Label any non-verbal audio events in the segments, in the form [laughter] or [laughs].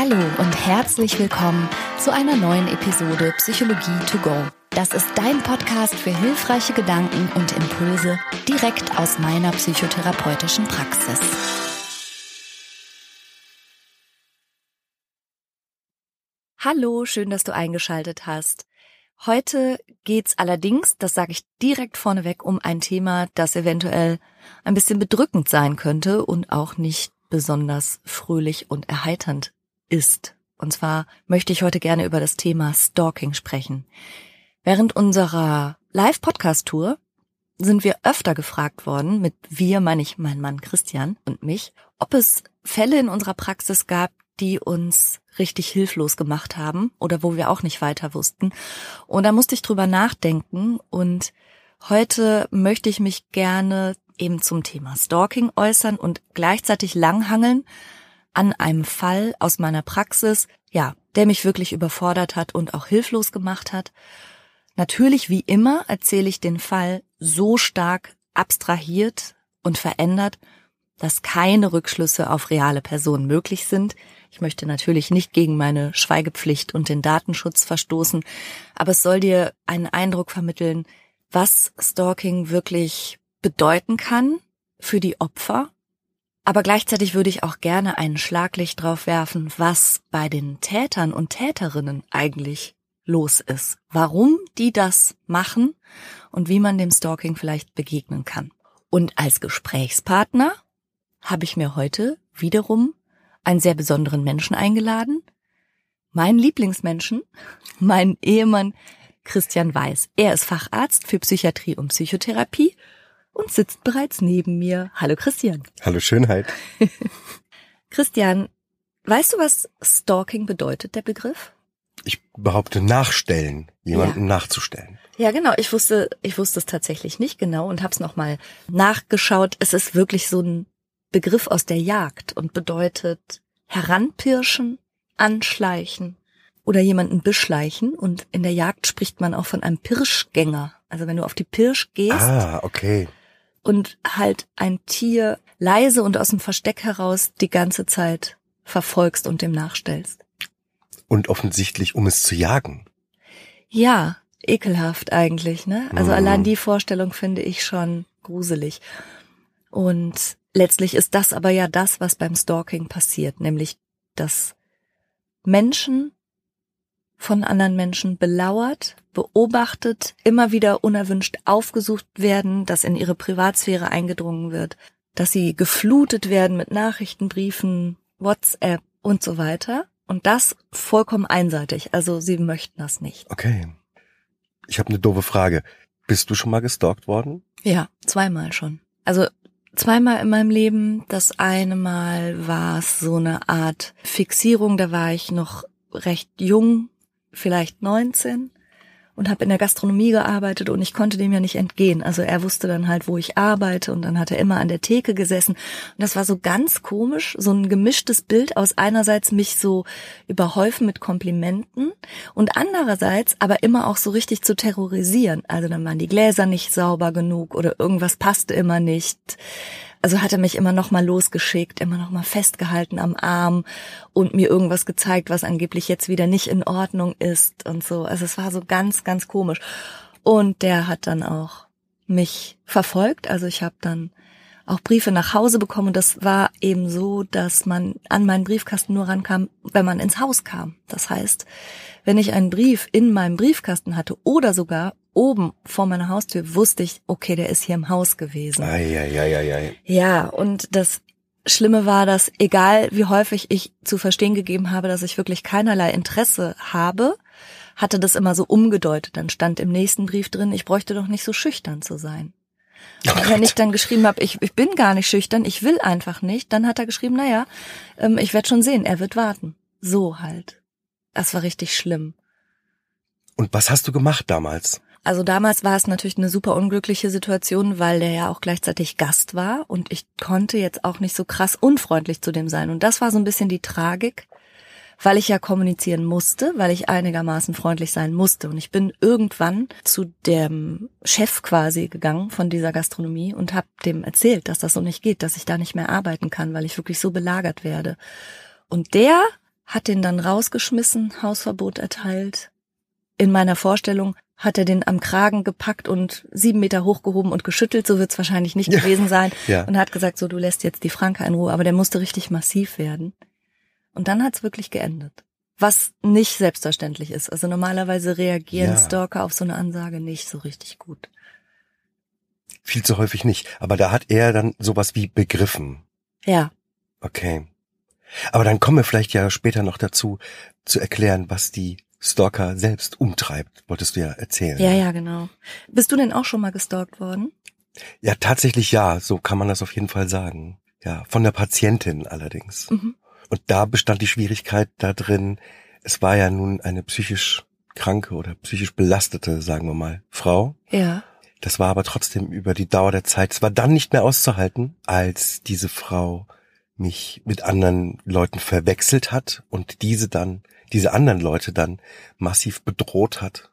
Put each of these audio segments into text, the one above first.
Hallo und herzlich willkommen zu einer neuen Episode Psychologie to go. Das ist dein Podcast für hilfreiche Gedanken und Impulse direkt aus meiner psychotherapeutischen Praxis. Hallo, schön, dass du eingeschaltet hast. Heute geht's allerdings, das sage ich direkt vorneweg, um ein Thema, das eventuell ein bisschen bedrückend sein könnte und auch nicht besonders fröhlich und erheiternd ist. Und zwar möchte ich heute gerne über das Thema Stalking sprechen. Während unserer Live-Podcast-Tour sind wir öfter gefragt worden, mit wir meine ich mein Mann Christian und mich, ob es Fälle in unserer Praxis gab, die uns richtig hilflos gemacht haben oder wo wir auch nicht weiter wussten. Und da musste ich drüber nachdenken und heute möchte ich mich gerne eben zum Thema Stalking äußern und gleichzeitig langhangeln an einem Fall aus meiner Praxis, ja, der mich wirklich überfordert hat und auch hilflos gemacht hat. Natürlich, wie immer, erzähle ich den Fall so stark abstrahiert und verändert, dass keine Rückschlüsse auf reale Personen möglich sind. Ich möchte natürlich nicht gegen meine Schweigepflicht und den Datenschutz verstoßen, aber es soll dir einen Eindruck vermitteln, was Stalking wirklich bedeuten kann für die Opfer. Aber gleichzeitig würde ich auch gerne einen Schlaglicht drauf werfen, was bei den Tätern und Täterinnen eigentlich los ist. Warum die das machen und wie man dem Stalking vielleicht begegnen kann. Und als Gesprächspartner habe ich mir heute wiederum einen sehr besonderen Menschen eingeladen. Meinen Lieblingsmenschen, meinen Ehemann Christian Weiß. Er ist Facharzt für Psychiatrie und Psychotherapie und sitzt bereits neben mir. Hallo Christian. Hallo Schönheit. [laughs] Christian, weißt du, was Stalking bedeutet, der Begriff? Ich behaupte nachstellen, jemanden ja. nachzustellen. Ja, genau. Ich wusste, ich wusste es tatsächlich nicht genau und habe es nochmal nachgeschaut. Es ist wirklich so ein Begriff aus der Jagd und bedeutet heranpirschen, anschleichen oder jemanden beschleichen. Und in der Jagd spricht man auch von einem Pirschgänger. Also wenn du auf die Pirsch gehst, ah, okay und halt ein Tier leise und aus dem Versteck heraus die ganze Zeit verfolgst und dem nachstellst. Und offensichtlich, um es zu jagen. Ja, ekelhaft eigentlich, ne? Also mm. allein die Vorstellung finde ich schon gruselig. Und letztlich ist das aber ja das, was beim Stalking passiert, nämlich, dass Menschen von anderen Menschen belauert, beobachtet, immer wieder unerwünscht aufgesucht werden, dass in ihre Privatsphäre eingedrungen wird, dass sie geflutet werden mit Nachrichten, Briefen, WhatsApp und so weiter. Und das vollkommen einseitig. Also sie möchten das nicht. Okay. Ich habe eine doofe Frage. Bist du schon mal gestalkt worden? Ja, zweimal schon. Also zweimal in meinem Leben. Das eine Mal war es so eine Art Fixierung. Da war ich noch recht jung, vielleicht 19 und habe in der Gastronomie gearbeitet und ich konnte dem ja nicht entgehen. Also er wusste dann halt, wo ich arbeite und dann hat er immer an der Theke gesessen und das war so ganz komisch, so ein gemischtes Bild aus einerseits mich so überhäufen mit Komplimenten und andererseits aber immer auch so richtig zu terrorisieren. Also dann waren die Gläser nicht sauber genug oder irgendwas passte immer nicht. Also hat er mich immer noch mal losgeschickt, immer noch mal festgehalten am Arm und mir irgendwas gezeigt, was angeblich jetzt wieder nicht in Ordnung ist und so. Also es war so ganz, ganz komisch. Und der hat dann auch mich verfolgt. Also ich habe dann auch Briefe nach Hause bekommen und das war eben so, dass man an meinen Briefkasten nur rankam, wenn man ins Haus kam. Das heißt, wenn ich einen Brief in meinem Briefkasten hatte oder sogar oben vor meiner Haustür, wusste ich, okay, der ist hier im Haus gewesen. Ei, ei, ei, ei. Ja, und das Schlimme war, dass egal wie häufig ich zu verstehen gegeben habe, dass ich wirklich keinerlei Interesse habe, hatte das immer so umgedeutet. Dann stand im nächsten Brief drin, ich bräuchte doch nicht so schüchtern zu sein. Oh und wenn ich dann geschrieben habe, ich, ich bin gar nicht schüchtern, ich will einfach nicht, dann hat er geschrieben, naja, ähm, ich werde schon sehen, er wird warten. So halt. Das war richtig schlimm. Und was hast du gemacht damals? Also damals war es natürlich eine super unglückliche Situation, weil der ja auch gleichzeitig Gast war und ich konnte jetzt auch nicht so krass unfreundlich zu dem sein. Und das war so ein bisschen die Tragik, weil ich ja kommunizieren musste, weil ich einigermaßen freundlich sein musste. Und ich bin irgendwann zu dem Chef quasi gegangen von dieser Gastronomie und habe dem erzählt, dass das so nicht geht, dass ich da nicht mehr arbeiten kann, weil ich wirklich so belagert werde. Und der hat den dann rausgeschmissen, Hausverbot erteilt. In meiner Vorstellung hat er den am Kragen gepackt und sieben Meter hochgehoben und geschüttelt, so wird es wahrscheinlich nicht gewesen sein. Ja. Und hat gesagt, so du lässt jetzt die Franke in Ruhe, aber der musste richtig massiv werden. Und dann hat's wirklich geendet. Was nicht selbstverständlich ist. Also normalerweise reagieren Ja. Stalker auf so eine Ansage nicht so richtig gut. Viel zu häufig nicht. Aber da hat er dann sowas wie begriffen. Ja, Okay. Aber dann kommen wir vielleicht ja später noch dazu, zu erklären, was die Stalker selbst umtreibt, wolltest du ja erzählen. ja, ja, genau. Bist du denn auch schon mal gestalkt worden? Ja, tatsächlich ja, so kann man das auf jeden Fall sagen. Ja, von der Patientin allerdings. Mhm. Und da bestand die Schwierigkeit da drin, es war ja nun eine psychisch kranke oder psychisch belastete, sagen wir mal, Frau. Ja. Das war aber trotzdem über die Dauer der Zeit, es war dann nicht mehr auszuhalten, als diese Frau mich mit anderen Leuten verwechselt hat und diese dann, diese anderen Leute dann massiv bedroht hat.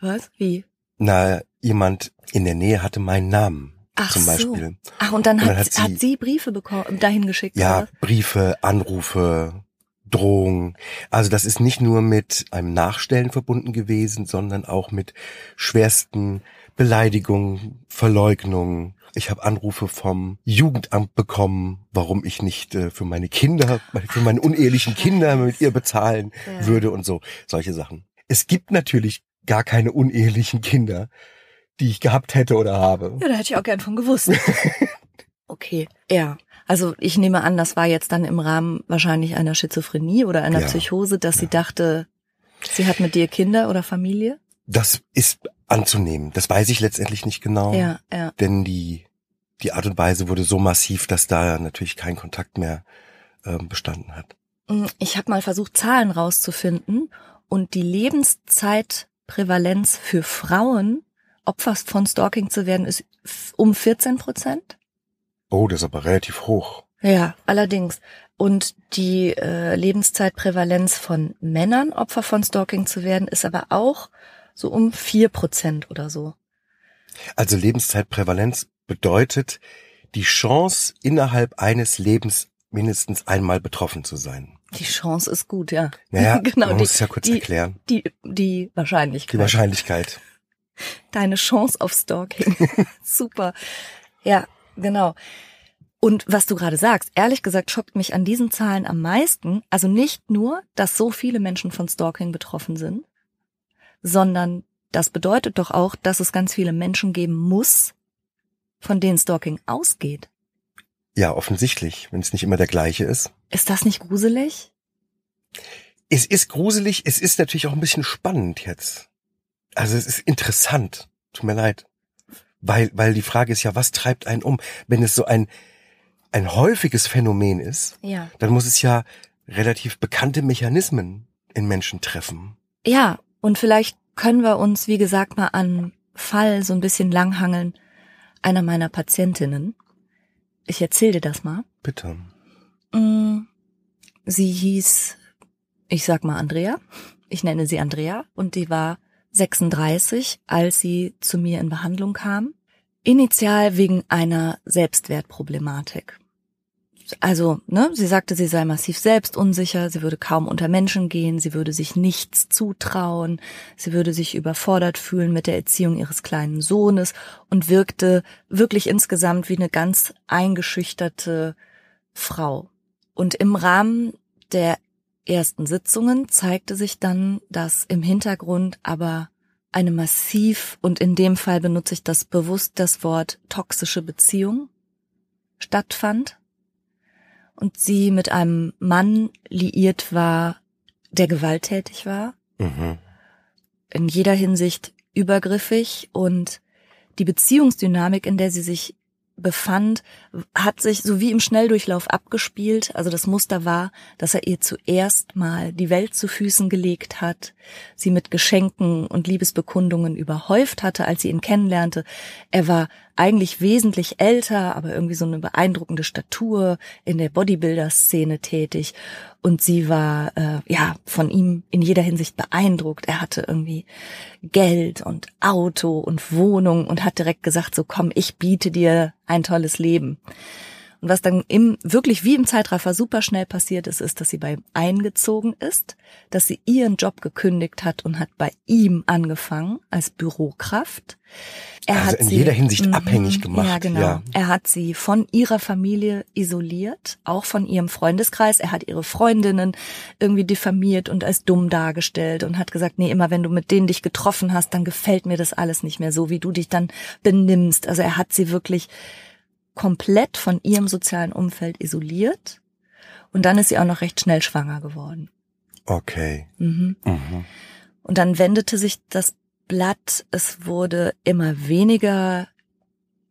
Was? Wie? Na, jemand in der Nähe hatte meinen Namen Ach zum so. Beispiel. Ach, und dann, Und dann hat, hat hat, sie- sie, Briefe bekommen, dahin geschickt. Ja, oder? Briefe, Anrufe, Drohungen. Also das ist nicht nur mit einem Nachstellen verbunden gewesen, sondern auch mit schwersten Beleidigungen, Verleugnungen. Ich habe Anrufe vom Jugendamt bekommen, warum ich nicht äh, für meine Kinder, für meine unehelichen Kinder mit ihr bezahlen Ja. würde und so, solche Sachen. Es gibt natürlich gar keine unehelichen Kinder, die ich gehabt hätte oder habe. Ja, da hätte ich auch gern von gewusst. [laughs] okay, ja. Also ich nehme an, das war jetzt dann im Rahmen wahrscheinlich einer Schizophrenie oder einer Ja. Psychose, dass sie Ja. dachte, sie hat mit dir Kinder oder Familie. Das ist anzunehmen. Das weiß ich letztendlich nicht genau. Ja, ja. denn die, die Art und Weise wurde so massiv, dass da natürlich kein Kontakt mehr ähm, bestanden hat. Mm, Ich habe mal versucht, Zahlen rauszufinden und die Lebenszeitprävalenz für Frauen, Opfer von Stalking zu werden, ist um 14 Prozent. Oh, das ist aber relativ hoch. Ja, allerdings. Und die äh, Lebenszeitprävalenz von Männern, Opfer von Stalking zu werden, ist aber auch so um vier Prozent oder so. Also Lebenszeitprävalenz bedeutet die Chance, innerhalb eines Lebens mindestens einmal betroffen zu sein. Die Chance ist gut, ja. Naja, [laughs] genau, man die, muss es ja kurz die, erklären. die, die Wahrscheinlichkeit. Die Wahrscheinlichkeit. Deine Chance auf Stalking. [laughs] Super. Ja, genau. Und was du gerade sagst, ehrlich gesagt schockt mich an diesen Zahlen am meisten, also nicht nur, dass so viele Menschen von Stalking betroffen sind, sondern das bedeutet doch auch, dass es ganz viele Menschen geben muss, von denen Stalking ausgeht. Ja, offensichtlich, wenn es nicht immer der gleiche ist. Ist das nicht gruselig? Es ist gruselig, es ist natürlich auch ein bisschen spannend jetzt. Also es ist interessant. Tut mir leid. Weil, weil die Frage ist ja, was treibt einen um? Wenn es so ein, ein häufiges Phänomen ist, Ja. dann muss es ja relativ bekannte Mechanismen in Menschen treffen. Ja, und vielleicht können wir uns, wie gesagt, mal an Fall so ein bisschen langhangeln einer meiner Patientinnen. Ich erzähle dir das mal. Bitte. Mm, Sie hieß, ich sag mal Andrea. Ich nenne sie Andrea und die war 36, als sie zu mir in Behandlung kam. Initial wegen einer Selbstwertproblematik. Also, ne, sie sagte, sie sei massiv selbstunsicher, sie würde kaum unter Menschen gehen, sie würde sich nichts zutrauen, sie würde sich überfordert fühlen mit der Erziehung ihres kleinen Sohnes und wirkte wirklich insgesamt wie eine ganz eingeschüchterte Frau. Und im Rahmen der ersten Sitzungen zeigte sich dann, dass im Hintergrund aber eine massiv, und in dem Fall benutze ich das bewusst das Wort toxische Beziehung stattfand und sie mit einem Mann liiert war, der gewalttätig war, Mhm. in jeder Hinsicht übergriffig und die Beziehungsdynamik, in der sie sich befand, hat sich so wie im Schnelldurchlauf abgespielt. Also das Muster war, dass er ihr zuerst mal die Welt zu Füßen gelegt hat, sie mit Geschenken und Liebesbekundungen überhäuft hatte, als sie ihn kennenlernte. Er war eigentlich wesentlich älter, aber irgendwie so eine beeindruckende Statur in der Bodybuilder-Szene tätig. Und sie war äh, ja von ihm in jeder Hinsicht beeindruckt. Er hatte irgendwie Geld und Auto und Wohnung und hat direkt gesagt, so komm, ich biete dir ein tolles Leben. Und was dann im, wirklich wie im Zeitraffer super schnell passiert ist, ist, dass sie bei ihm eingezogen ist, dass sie ihren Job gekündigt hat und hat bei ihm angefangen als Bürokraft. Er also in sie, jeder Hinsicht mm, abhängig gemacht. Ja, genau. Ja. Er hat sie von ihrer Familie isoliert, auch von ihrem Freundeskreis. Er hat ihre Freundinnen irgendwie diffamiert und als dumm dargestellt und hat gesagt, nee, immer wenn du mit denen dich getroffen hast, dann gefällt mir das alles nicht mehr so, wie du dich dann benimmst. Also er hat sie wirklich komplett von ihrem sozialen Umfeld isoliert. Und dann ist sie auch noch recht schnell schwanger geworden. Okay. Mhm. Mhm. Und dann wendete sich das Blatt. Es wurde immer weniger,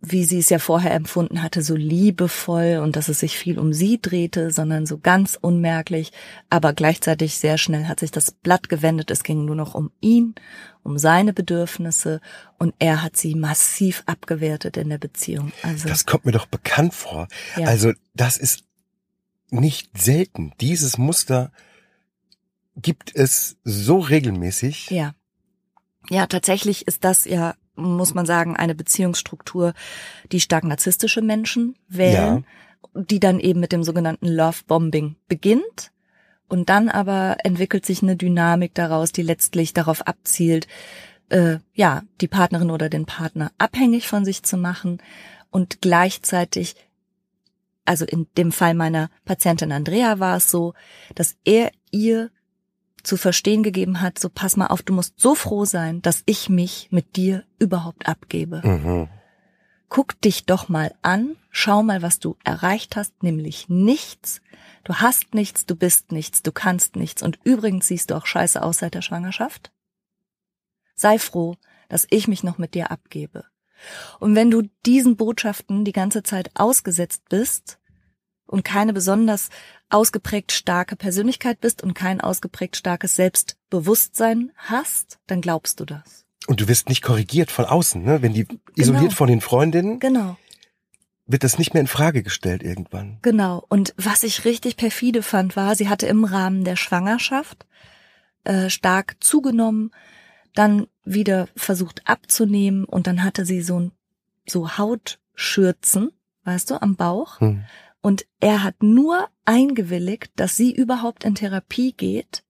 wie sie es ja vorher empfunden hatte, so liebevoll und dass es sich viel um sie drehte, sondern so ganz unmerklich. Aber gleichzeitig sehr schnell hat sich das Blatt gewendet. Es ging nur noch um ihn, um seine Bedürfnisse und er hat sie massiv abgewertet in der Beziehung. Also das kommt mir doch bekannt vor. Ja. Also das ist nicht selten. Dieses Muster gibt es so regelmäßig. Ja. Ja, tatsächlich ist das ja, muss man sagen, eine Beziehungsstruktur, die stark narzisstische Menschen wählen, ja. die dann eben mit dem sogenannten Love Bombing beginnt. Und dann aber entwickelt sich eine Dynamik daraus, die letztlich darauf abzielt, äh, ja, die Partnerin oder den Partner abhängig von sich zu machen und gleichzeitig, also in dem Fall meiner Patientin Andrea war es so, dass er ihr zu verstehen gegeben hat, so pass mal auf, du musst so froh sein, dass ich mich mit dir überhaupt abgebe. Mhm. Guck dich doch mal an, schau mal, was du erreicht hast, nämlich nichts. Du hast nichts, du bist nichts, du kannst nichts und übrigens siehst du auch scheiße aus seit der Schwangerschaft. Sei froh, dass ich mich noch mit dir abgebe. Und wenn du diesen Botschaften die ganze Zeit ausgesetzt bist und keine besonders ausgeprägt starke Persönlichkeit bist und kein ausgeprägt starkes Selbstbewusstsein hast, dann glaubst du das. Und du wirst nicht korrigiert von außen, ne? Wenn die genau. isoliert von den Freundinnen. Genau. Wird das nicht mehr in Frage gestellt irgendwann. Genau. Und was ich richtig perfide fand, war, sie hatte im Rahmen der Schwangerschaft äh, stark zugenommen, dann wieder versucht abzunehmen und dann hatte sie so, so Hautschürzen, weißt du, am Bauch. Hm. Und er hat nur eingewilligt, dass sie überhaupt in Therapie geht,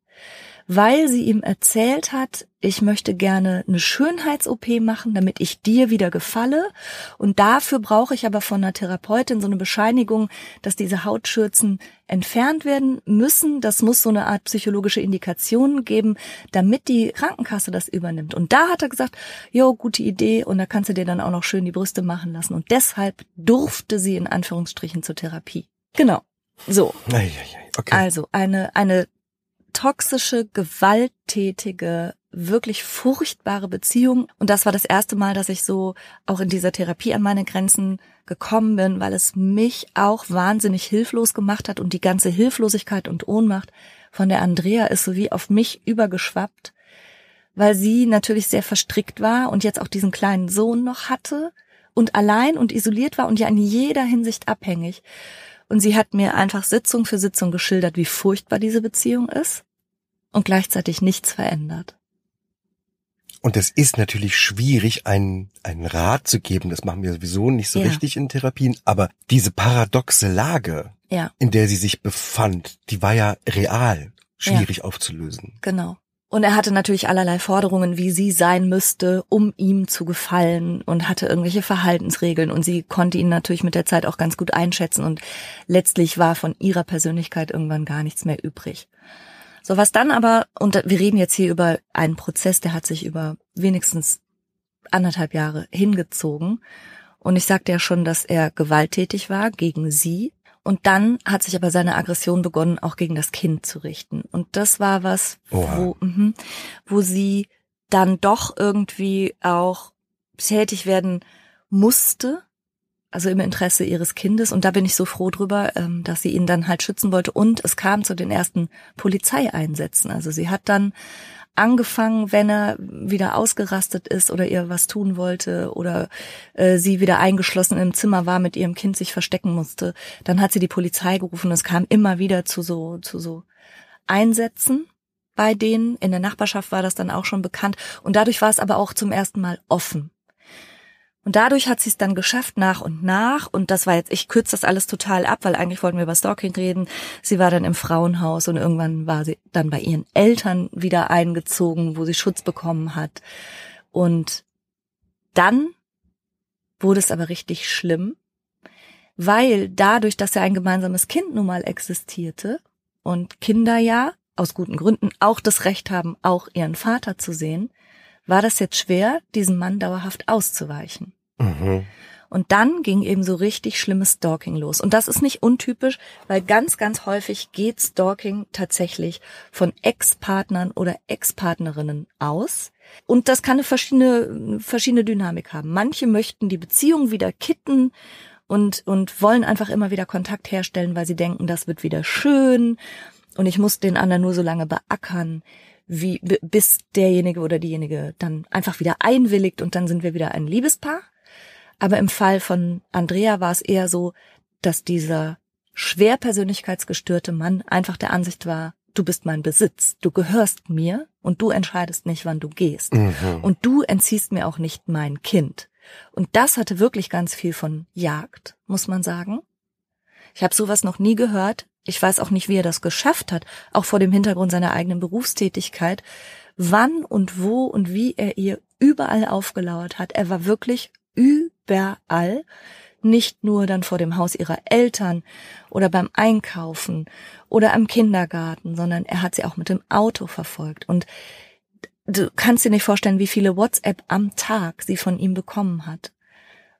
weil sie ihm erzählt hat, ich möchte gerne eine Schönheits-OP machen, damit ich dir wieder gefalle. Und dafür brauche ich aber von einer Therapeutin so eine Bescheinigung, dass diese Hautschürzen entfernt werden müssen. Das muss so eine Art psychologische Indikation geben, damit die Krankenkasse das übernimmt. Und da hat er gesagt, jo, gute Idee. Und da kannst du dir dann auch noch schön die Brüste machen lassen. Und deshalb durfte sie in Anführungsstrichen zur Therapie. Genau. So. Okay. Also eine, eine toxische, gewalttätige, wirklich furchtbare Beziehung. Und das war das erste Mal, dass ich so auch in dieser Therapie an meine Grenzen gekommen bin, weil es mich auch wahnsinnig hilflos gemacht hat und die ganze Hilflosigkeit und Ohnmacht von der Andrea ist so wie auf mich übergeschwappt, weil sie natürlich sehr verstrickt war und jetzt auch diesen kleinen Sohn noch hatte und allein und isoliert war und ja in jeder Hinsicht abhängig. Und sie hat mir einfach Sitzung für Sitzung geschildert, wie furchtbar diese Beziehung ist und gleichzeitig nichts verändert. Und es ist natürlich schwierig, einen, einen Rat zu geben. Das machen wir sowieso nicht so ja. richtig in Therapien. Aber diese paradoxe Lage, ja. in der sie sich befand, die war ja real schwierig ja. aufzulösen. Genau. Und er hatte natürlich allerlei Forderungen, wie sie sein müsste, um ihm zu gefallen und hatte irgendwelche Verhaltensregeln und sie konnte ihn natürlich mit der Zeit auch ganz gut einschätzen und letztlich war von ihrer Persönlichkeit irgendwann gar nichts mehr übrig. So was dann aber, und wir reden jetzt hier über einen Prozess, der hat sich über wenigstens anderthalb Jahre hingezogen. Und ich sagte ja schon, dass er gewalttätig war gegen sie, und dann hat sich aber seine Aggression begonnen, auch gegen das Kind zu richten. Und das war was, wo, mh, wo sie dann doch irgendwie auch tätig werden musste, also im Interesse ihres Kindes. Und da bin ich so froh drüber, ähm, dass sie ihn dann halt schützen wollte. Und es kam zu den ersten Polizeieinsätzen. Also sie hat dann angefangen, wenn er wieder ausgerastet ist oder ihr was tun wollte oder äh, sie wieder eingeschlossen im Zimmer war, mit ihrem Kind sich verstecken musste. Dann hat sie die Polizei gerufen. Es kam immer wieder zu so, zu so Einsätzen bei denen. In der Nachbarschaft war das dann auch schon bekannt. Und dadurch war es aber auch zum ersten Mal offen. Und dadurch hat sie es dann geschafft, nach und nach. Und das war jetzt, ich kürze das alles total ab, weil eigentlich wollten wir über Stalking reden. Sie war dann im Frauenhaus und irgendwann war sie dann bei ihren Eltern wieder eingezogen, wo sie Schutz bekommen hat. Und dann wurde es aber richtig schlimm, weil dadurch, dass ja ein gemeinsames Kind nun mal existierte und Kinder ja aus guten Gründen auch das Recht haben, auch ihren Vater zu sehen, war das jetzt schwer, diesem Mann dauerhaft auszuweichen. Mhm. Und dann ging eben so richtig schlimmes Stalking los. Und das ist nicht untypisch, weil ganz, ganz häufig geht Stalking tatsächlich von Ex-Partnern oder Ex-Partnerinnen aus. Und das kann eine verschiedene, verschiedene Dynamik haben. Manche möchten die Beziehung wieder kitten und, und wollen einfach immer wieder Kontakt herstellen, weil sie denken, das wird wieder schön. Und ich muss den anderen nur so lange beackern, wie, bis derjenige oder diejenige dann einfach wieder einwilligt und dann sind wir wieder ein Liebespaar. Aber im Fall von Andrea war es eher so, dass dieser schwer persönlichkeitsgestörte Mann einfach der Ansicht war, du bist mein Besitz, du gehörst mir und du entscheidest nicht, wann du gehst. Mhm. Und du entziehst mir auch nicht mein Kind. Und das hatte wirklich ganz viel von Jagd, muss man sagen. Ich habe sowas noch nie gehört. Ich weiß auch nicht, wie er das geschafft hat, auch vor dem Hintergrund seiner eigenen Berufstätigkeit, wann und wo und wie er ihr überall aufgelauert hat. Er war wirklich überall, nicht nur dann vor dem Haus ihrer Eltern oder beim Einkaufen oder am Kindergarten, sondern er hat sie auch mit dem Auto verfolgt. Und du kannst dir nicht vorstellen, wie viele WhatsApp am Tag sie von ihm bekommen hat.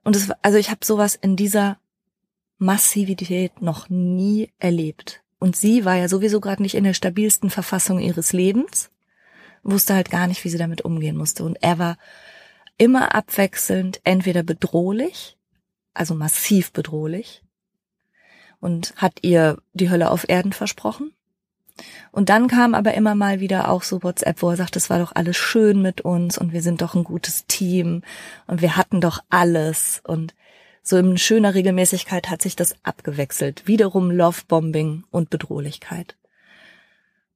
Und es, also ich habe sowas in dieser Massivität noch nie erlebt. Und sie war ja sowieso gerade nicht in der stabilsten Verfassung ihres Lebens, wusste halt gar nicht, wie sie damit umgehen musste. Und er war immer abwechselnd entweder bedrohlich, also massiv bedrohlich, und hat ihr die Hölle auf Erden versprochen. Und dann kam aber immer mal wieder auch so WhatsApp, wo er sagt, es war doch alles schön mit uns und wir sind doch ein gutes Team und wir hatten doch alles und so in schöner Regelmäßigkeit hat sich das abgewechselt. Wiederum Lovebombing und Bedrohlichkeit.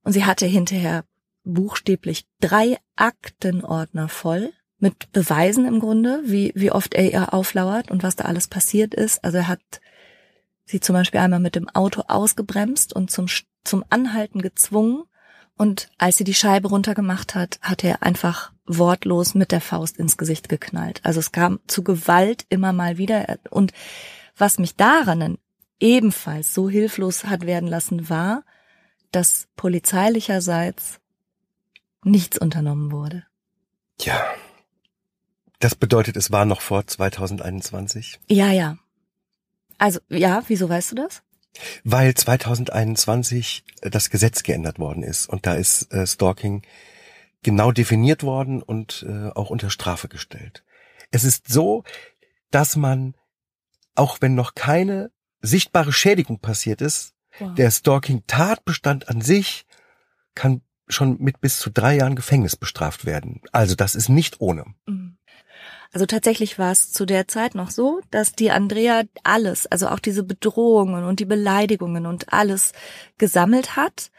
Und sie hatte hinterher buchstäblich drei Aktenordner voll mit Beweisen im Grunde, wie, wie oft er ihr auflauert und was da alles passiert ist. Also er hat sie zum Beispiel einmal mit dem Auto ausgebremst und zum, zum Anhalten gezwungen. Und als sie die Scheibe runtergemacht hat, hat er einfach wortlos mit der Faust ins Gesicht geknallt. Also es kam zu Gewalt immer mal wieder. Und was mich daran ebenfalls so hilflos hat werden lassen, war, dass polizeilicherseits nichts unternommen wurde. Ja. Das bedeutet, es war noch vor 2021? Ja, ja. Also, ja, wieso weißt du das? Weil 2021 das Gesetz geändert worden ist und da ist äh, Stalking genau definiert worden und äh, auch unter Strafe gestellt. Es ist so, dass man, auch wenn noch keine sichtbare Schädigung passiert ist, wow. der Stalking-Tatbestand an sich kann schon mit bis zu drei Jahren Gefängnis bestraft werden. Also das ist nicht ohne. Mhm. Also tatsächlich war es zu der Zeit noch so, dass die Andrea alles, also auch diese Bedrohungen und die Beleidigungen und alles gesammelt hat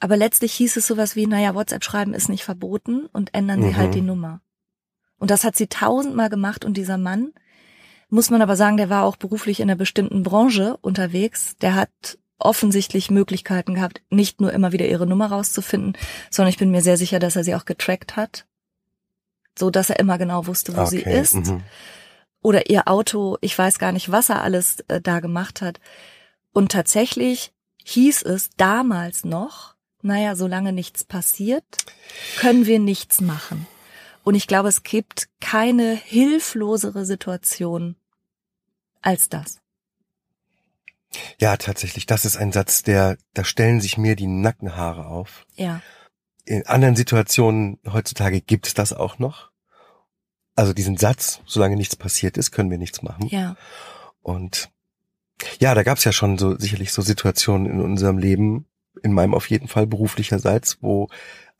aber letztlich hieß es sowas wie, naja, WhatsApp schreiben ist nicht verboten und ändern mhm. Sie halt die Nummer. Und das hat sie tausendmal gemacht und dieser Mann, muss man aber sagen, der war auch beruflich in einer bestimmten Branche unterwegs. Der hat offensichtlich Möglichkeiten gehabt, nicht nur immer wieder ihre Nummer rauszufinden, sondern ich bin mir sehr sicher, dass er sie auch getrackt hat, so dass er immer genau wusste, wo okay. sie ist. Mhm. Oder ihr Auto, ich weiß gar nicht, was er alles äh, da gemacht hat. Und tatsächlich hieß es damals noch, naja, solange nichts passiert, können wir nichts machen. Und ich glaube, es gibt keine hilflosere Situation als das. Ja, tatsächlich. Das ist ein Satz, der, da stellen sich mir die Nackenhaare auf. Ja. In anderen Situationen heutzutage gibt es das auch noch. Also diesen Satz, solange nichts passiert ist, können wir nichts machen. Ja. Und ja, da gab es ja schon so sicherlich so Situationen in unserem Leben, in meinem auf jeden Fall beruflicherseits, wo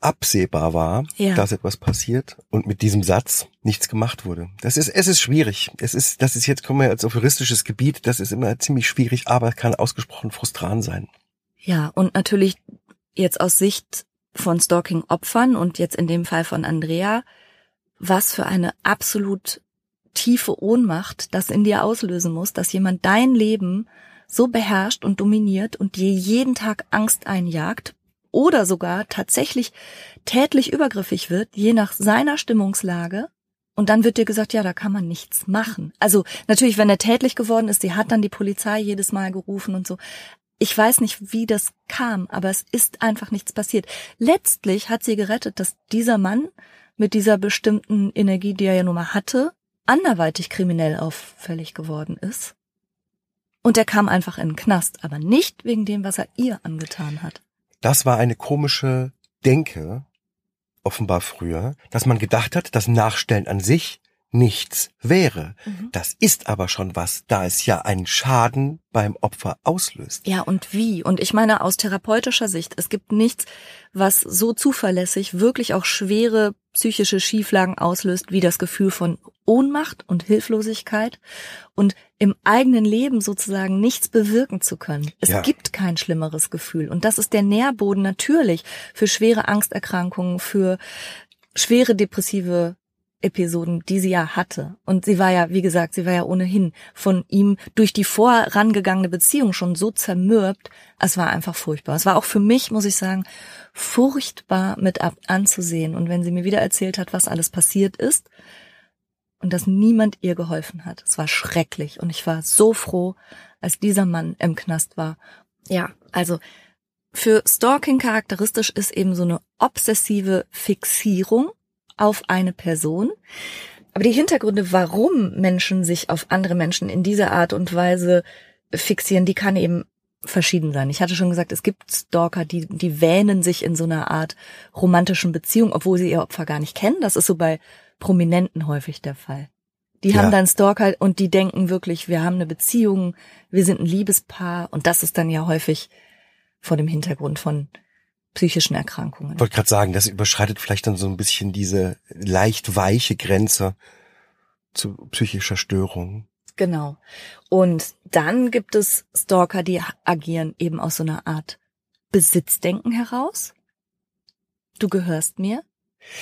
absehbar war, ja. dass etwas passiert und mit diesem Satz nichts gemacht wurde. Das ist, es ist schwierig. Es ist, das ist jetzt, kommen wir als auf juristisches Gebiet, das ist immer ziemlich schwierig, aber kann ausgesprochen frustrant sein. Ja, und natürlich jetzt aus Sicht von Stalking-Opfern und jetzt in dem Fall von Andrea, was für eine absolut tiefe Ohnmacht das in dir auslösen muss, dass jemand dein Leben so beherrscht und dominiert und dir jeden Tag Angst einjagt oder sogar tatsächlich tätlich übergriffig wird, je nach seiner Stimmungslage. Und dann wird dir gesagt, ja, da kann man nichts machen. Also natürlich, wenn er tätlich geworden ist, sie hat dann die Polizei jedes Mal gerufen und so. Ich weiß nicht, wie das kam, aber es ist einfach nichts passiert. Letztlich hat sie gerettet, dass dieser Mann mit dieser bestimmten Energie, die er ja nun mal hatte, anderweitig kriminell auffällig geworden ist. Und er kam einfach in den Knast, aber nicht wegen dem, was er ihr angetan hat. Das war eine komische Denke, offenbar früher, dass man gedacht hat, das Nachstellen an sich nichts wäre. Mhm. Das ist aber schon was, da es ja einen Schaden beim Opfer auslöst. Ja, und wie? Und ich meine aus therapeutischer Sicht, es gibt nichts, was so zuverlässig wirklich auch schwere psychische Schieflagen auslöst, wie das Gefühl von Ohnmacht und Hilflosigkeit und im eigenen Leben sozusagen nichts bewirken zu können. Es ja. gibt kein schlimmeres Gefühl. Und das ist der Nährboden natürlich für schwere Angsterkrankungen, für schwere depressive Episoden, die sie ja hatte. Und sie war ja, wie gesagt, sie war ja ohnehin von ihm durch die vorangegangene Beziehung schon so zermürbt. Es war einfach furchtbar. Es war auch für mich, muss ich sagen, furchtbar mit anzusehen. Und wenn sie mir wieder erzählt hat, was alles passiert ist und dass niemand ihr geholfen hat, es war schrecklich. Und ich war so froh, als dieser Mann im Knast war. Ja, also für Stalking charakteristisch ist eben so eine obsessive Fixierung auf eine Person. Aber die Hintergründe, warum Menschen sich auf andere Menschen in dieser Art und Weise fixieren, die kann eben verschieden sein. Ich hatte schon gesagt, es gibt Stalker, die, die wähnen sich in so einer Art romantischen Beziehung, obwohl sie ihr Opfer gar nicht kennen. Das ist so bei Prominenten häufig der Fall. Die ja. haben dann Stalker und die denken wirklich, wir haben eine Beziehung, wir sind ein Liebespaar und das ist dann ja häufig vor dem Hintergrund von psychischen Erkrankungen. Ich wollte gerade sagen, das überschreitet vielleicht dann so ein bisschen diese leicht weiche Grenze zu psychischer Störung. Genau. Und dann gibt es Stalker, die agieren eben aus so einer Art Besitzdenken heraus. Du gehörst mir.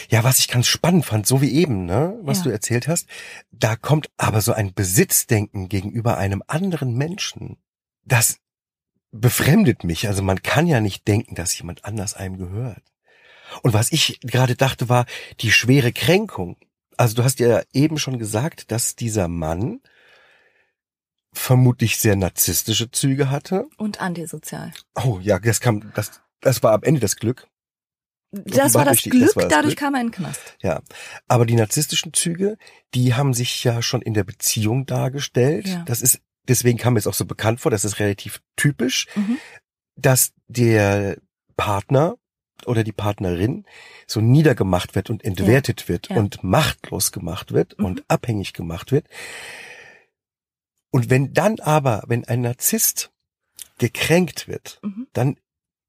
Ja, was ich ganz spannend fand, so wie eben, ne, was ja. du erzählt hast, da kommt aber so ein Besitzdenken gegenüber einem anderen Menschen. Das befremdet mich. Also man kann ja nicht denken, dass jemand anders einem gehört. Und was ich gerade dachte, war die schwere Kränkung. Also du hast ja eben schon gesagt, dass dieser Mann vermutlich sehr narzisstische Züge hatte. Und antisozial. Oh ja, das kam, das, das war am Ende das Glück. Das war das, Glück, das war das dadurch Glück. kam er in den Knast. Ja, aber die narzisstischen Züge, die haben sich ja schon in der Beziehung dargestellt. Ja. Das ist deswegen kam mir es auch so bekannt vor, das ist relativ typisch, mhm. dass der Partner oder die Partnerin so niedergemacht wird und entwertet ja. wird ja. und machtlos gemacht wird mhm. und abhängig gemacht wird. Und wenn dann aber, wenn ein Narzisst gekränkt wird, mhm. dann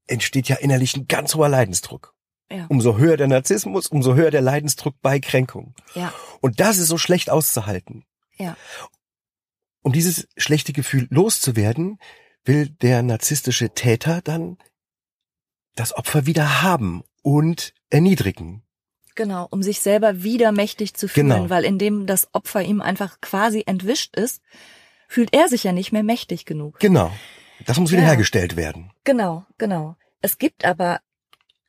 entsteht ja innerlich ein ganz hoher Leidensdruck. Ja. Umso höher der Narzissmus, umso höher der Leidensdruck bei Kränkung. Ja. Und das ist so schlecht auszuhalten. Ja. Um dieses schlechte Gefühl loszuwerden, will der narzisstische Täter dann das Opfer wieder haben und erniedrigen. Genau, um sich selber wieder mächtig zu fühlen, genau. weil indem das Opfer ihm einfach quasi entwischt ist, fühlt er sich ja nicht mehr mächtig genug. Genau. Das muss wiederhergestellt ja. werden. Genau, genau. Es gibt aber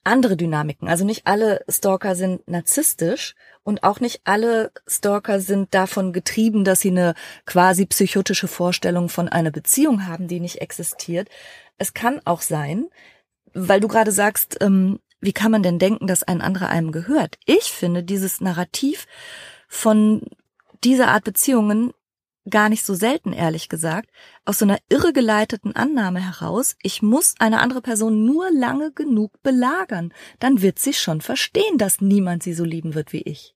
andere Dynamiken. Also nicht alle Stalker sind narzisstisch und auch nicht alle Stalker sind davon getrieben, dass sie eine quasi psychotische Vorstellung von einer Beziehung haben, die nicht existiert. Es kann auch sein, weil du gerade sagst, ähm, wie kann man denn denken, dass ein anderer einem gehört? Ich finde dieses Narrativ von dieser Art Beziehungen gar nicht so selten, ehrlich gesagt, aus so einer irregeleiteten Annahme heraus, ich muss eine andere Person nur lange genug belagern, dann wird sie schon verstehen, dass niemand sie so lieben wird wie ich.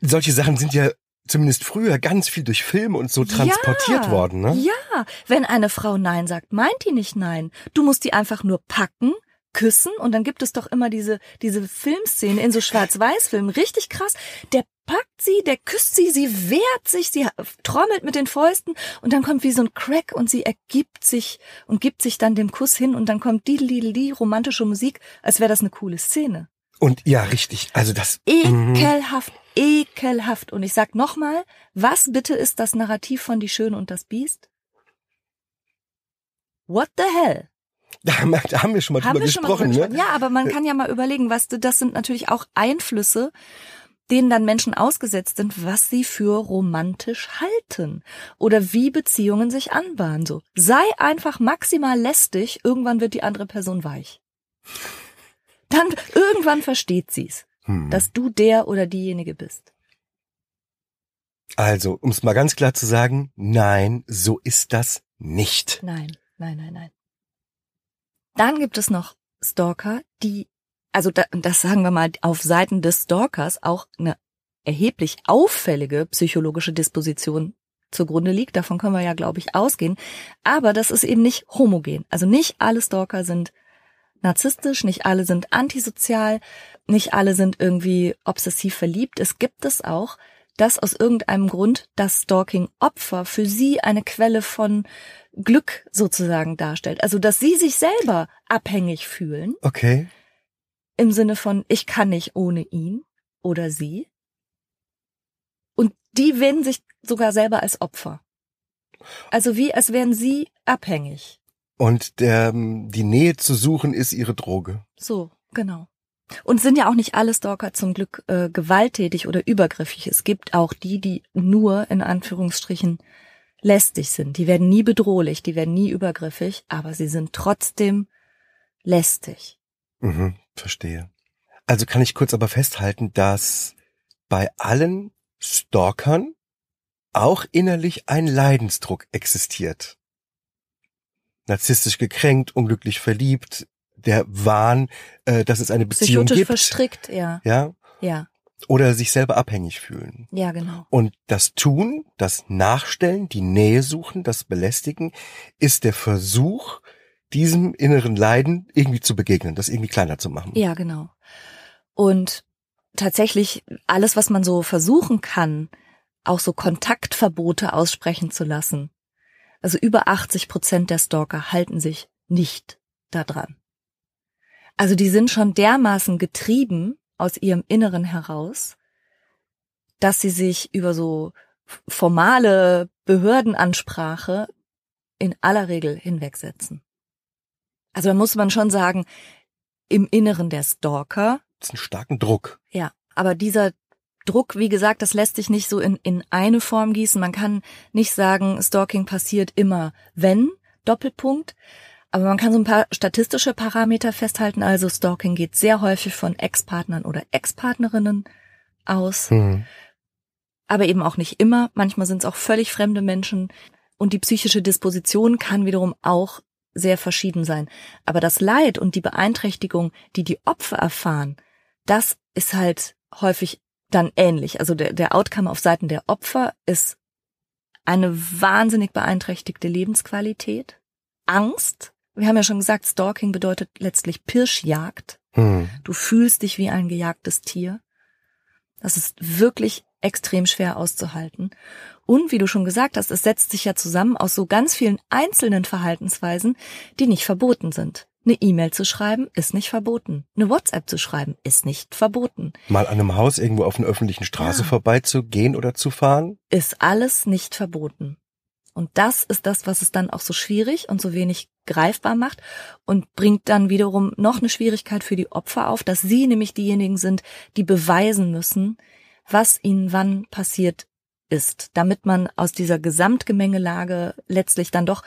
Solche Sachen sind ja zumindest früher ganz viel durch Filme und so transportiert ja, worden, ne? Ja, wenn eine Frau Nein sagt, meint die nicht Nein. Du musst die einfach nur packen, küssen und dann gibt es doch immer diese diese Filmszene in so Schwarz-Weiß-Filmen, richtig krass. Der packt sie, der küsst sie, sie wehrt sich, sie trommelt mit den Fäusten und dann kommt wie so ein Crack und sie ergibt sich und gibt sich dann dem Kuss hin und dann kommt die, die, die romantische Musik, als wäre das eine coole Szene. Und ja, richtig. Also das. mhm. Ekelhaft, ekelhaft. Und ich sag nochmal, was bitte ist das Narrativ von Die Schöne und das Biest? What the hell? [laughs] Da haben, wir, da haben wir schon mal Haben drüber mal gesprochen, gesprochen. ne? Ja, aber man kann ja mal überlegen, was du, das sind natürlich auch Einflüsse, denen dann Menschen ausgesetzt sind, was sie für romantisch halten oder wie Beziehungen sich anbahnen. So sei einfach maximal lästig, irgendwann wird die andere Person weich. Dann irgendwann versteht sie's, Hm. dass du der oder diejenige bist. Also, um es mal ganz klar zu sagen, nein, so ist das nicht. Nein, nein, nein, nein. Dann gibt es noch Stalker, die, also da, das sagen wir mal auf Seiten des Stalkers auch eine erheblich auffällige psychologische Disposition zugrunde liegt. Davon können wir ja, glaube ich, ausgehen. Aber das ist eben nicht homogen. Also nicht alle Stalker sind narzisstisch, nicht alle sind antisozial, nicht alle sind irgendwie obsessiv verliebt. Es gibt es auch, dass aus irgendeinem Grund das Stalking-Opfer für sie eine Quelle von Glück sozusagen darstellt. Also, dass sie sich selber abhängig fühlen, Okay. im Sinne von, ich kann nicht ohne ihn oder sie. Und die wenden sich sogar selber als Opfer. Also wie, als wären sie abhängig. Und der, ähm, die Nähe zu suchen ist ihre Droge. So, genau. Und sind ja auch nicht alle Stalker zum Glück äh, gewalttätig oder übergriffig. Es gibt auch die, die nur in Anführungsstrichen lästig sind. Die werden nie bedrohlich, die werden nie übergriffig, aber sie sind trotzdem lästig. Mhm, verstehe. Also kann ich kurz aber festhalten, dass bei allen Stalkern auch innerlich ein Leidensdruck existiert. Narzisstisch gekränkt, unglücklich verliebt, der Wahn, äh, dass es eine Beziehung Psychotisch gibt. verstrickt, ja. Ja, Ja, oder sich selber abhängig fühlen. ja, genau. Und das Tun, das Nachstellen, die Nähe suchen, das Belästigen, ist der Versuch, diesem inneren Leiden irgendwie zu begegnen, das irgendwie kleiner zu machen. Ja, genau. Und tatsächlich alles, was man so versuchen kann, auch so Kontaktverbote aussprechen zu lassen. Also über 80 Prozent der Stalker halten sich nicht daran. Also die sind schon dermaßen getrieben aus ihrem Inneren heraus, dass sie sich über so formale Behördenansprache in aller Regel hinwegsetzen. Also da muss man schon sagen, im Inneren der Stalker, Das ist einen starken Druck. ja, aber dieser Druck, wie gesagt, das lässt sich nicht so in, in eine Form gießen. Man kann nicht sagen, Stalking passiert immer, wenn, Doppelpunkt. Aber man kann so ein paar statistische Parameter festhalten. Also Stalking geht sehr häufig von Ex-Partnern oder Ex-Partnerinnen aus. Hm. aber eben auch nicht immer. Manchmal sind es auch völlig fremde Menschen und die psychische Disposition kann wiederum auch sehr verschieden sein. Aber das Leid und die Beeinträchtigung, die die Opfer erfahren, das ist halt häufig dann ähnlich. Also der, der Outcome auf Seiten der Opfer ist eine wahnsinnig beeinträchtigte Lebensqualität, Angst. Wir haben ja schon gesagt, Stalking bedeutet letztlich Pirschjagd. Hm. Du fühlst dich wie ein gejagtes Tier. Das ist wirklich extrem schwer auszuhalten. Und wie du schon gesagt hast, es setzt sich ja zusammen aus so ganz vielen einzelnen Verhaltensweisen, die nicht verboten sind. Eine E-Mail zu schreiben ist nicht verboten. Eine WhatsApp zu schreiben ist nicht verboten. Mal an einem Haus irgendwo auf einer öffentlichen Straße Ja. vorbeizugehen oder zu fahren. Ist alles nicht verboten. Und das ist das, was es dann auch so schwierig und so wenig greifbar macht und bringt dann wiederum noch eine Schwierigkeit für die Opfer auf, dass sie nämlich diejenigen sind, die beweisen müssen, was ihnen wann passiert ist, damit man aus dieser Gesamtgemengelage letztlich dann doch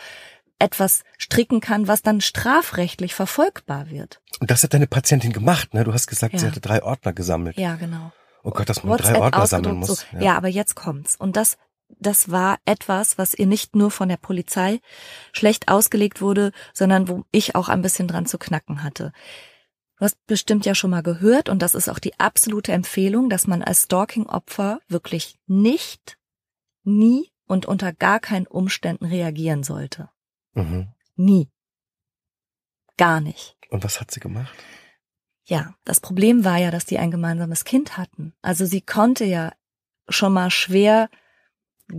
etwas stricken kann, was dann strafrechtlich verfolgbar wird. Und das hat deine Patientin gemacht, ne? Du hast gesagt, sie Ja. hatte drei Ordner gesammelt. Ja, genau. Oh Gott, dass man drei WhatsApp Ordner sammeln muss. So. Ja. aber jetzt kommt's. Und das, das war etwas, was ihr nicht nur von der Polizei schlecht ausgelegt wurde, sondern wo ich auch ein bisschen dran zu knacken hatte. Du hast bestimmt ja schon mal gehört, und das ist auch die absolute Empfehlung, dass man als Stalking-Opfer wirklich nicht, nie und unter gar keinen Umständen reagieren sollte. Mhm. Nie. Gar nicht. Und was hat sie gemacht? Ja, das Problem war ja, dass die ein gemeinsames Kind hatten. Also sie konnte ja schon mal schwer